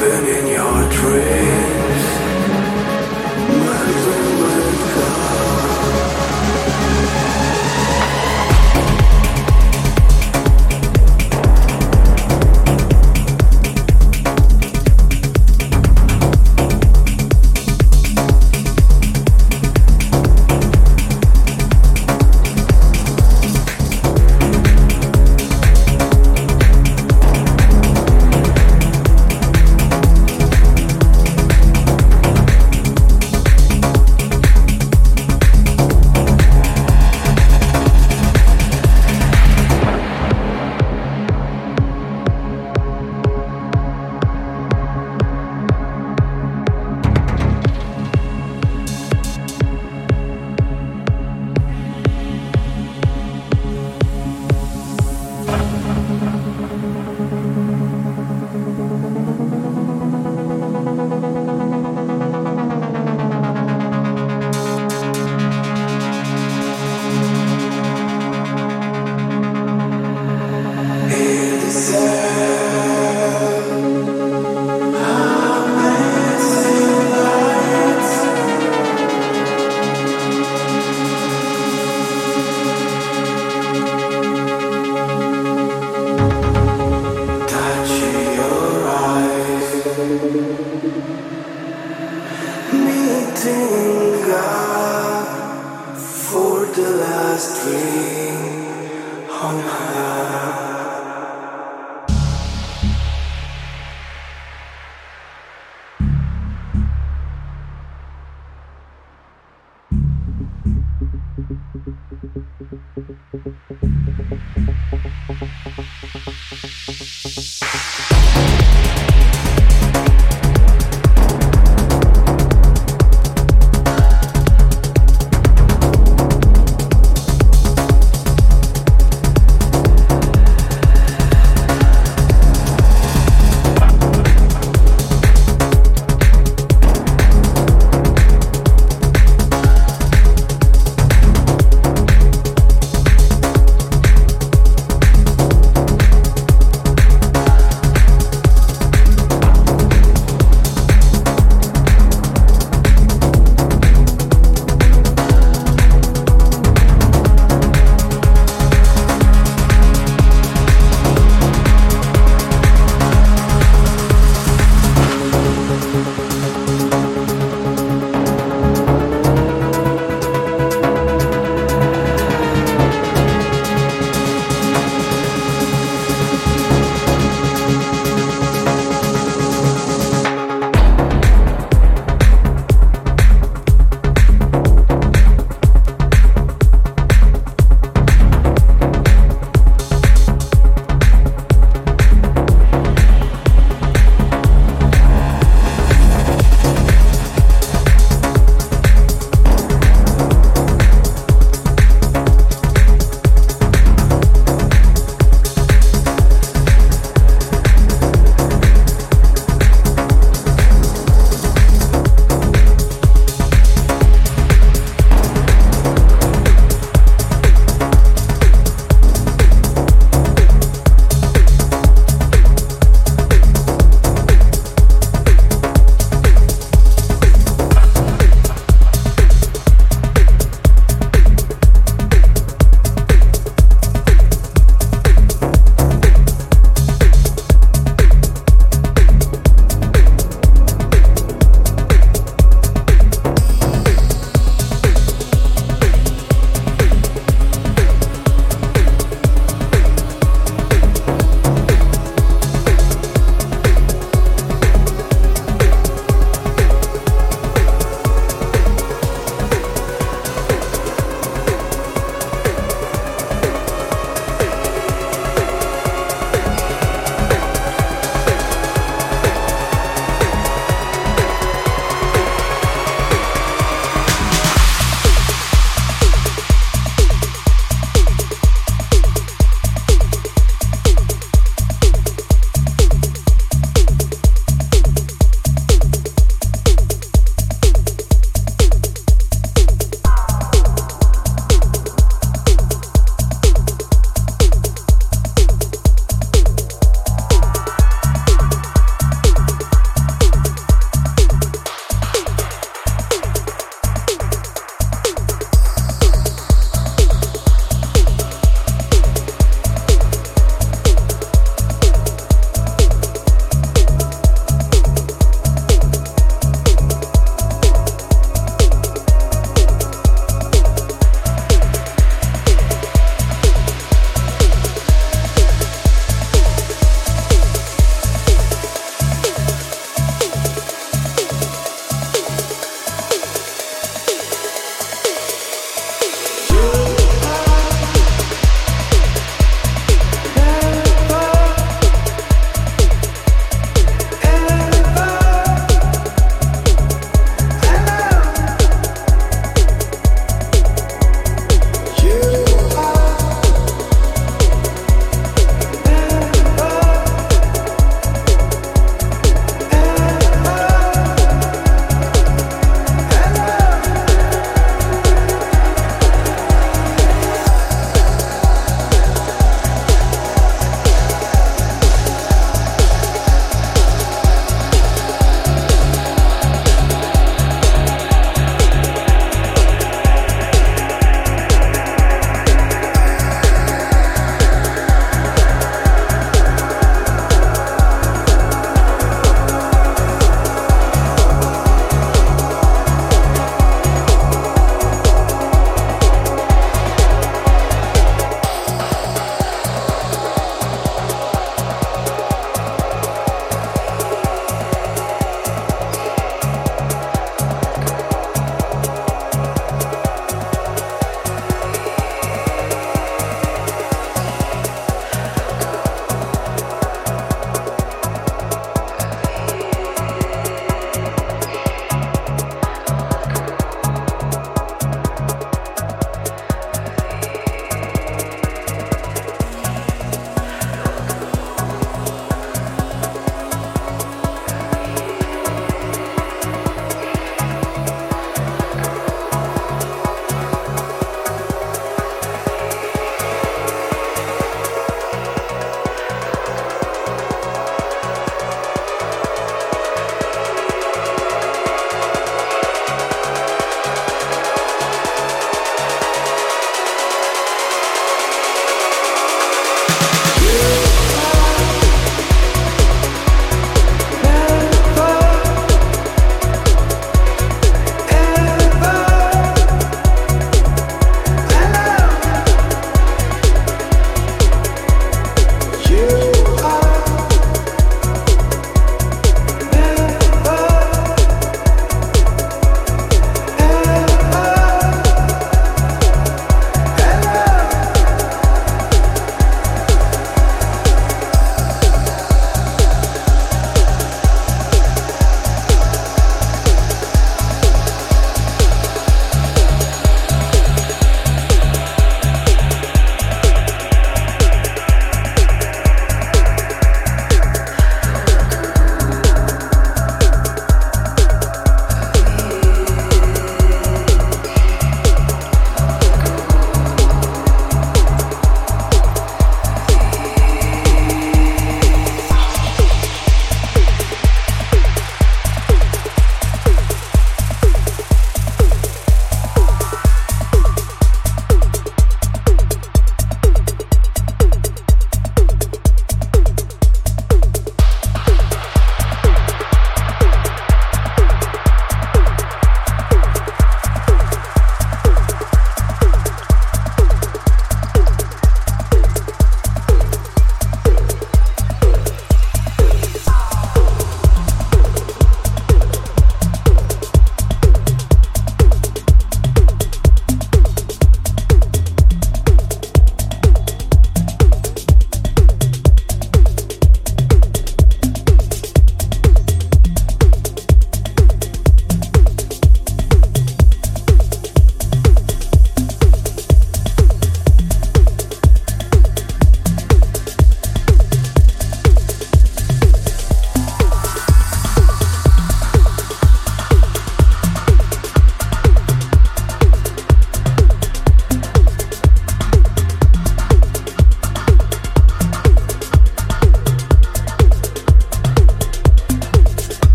burning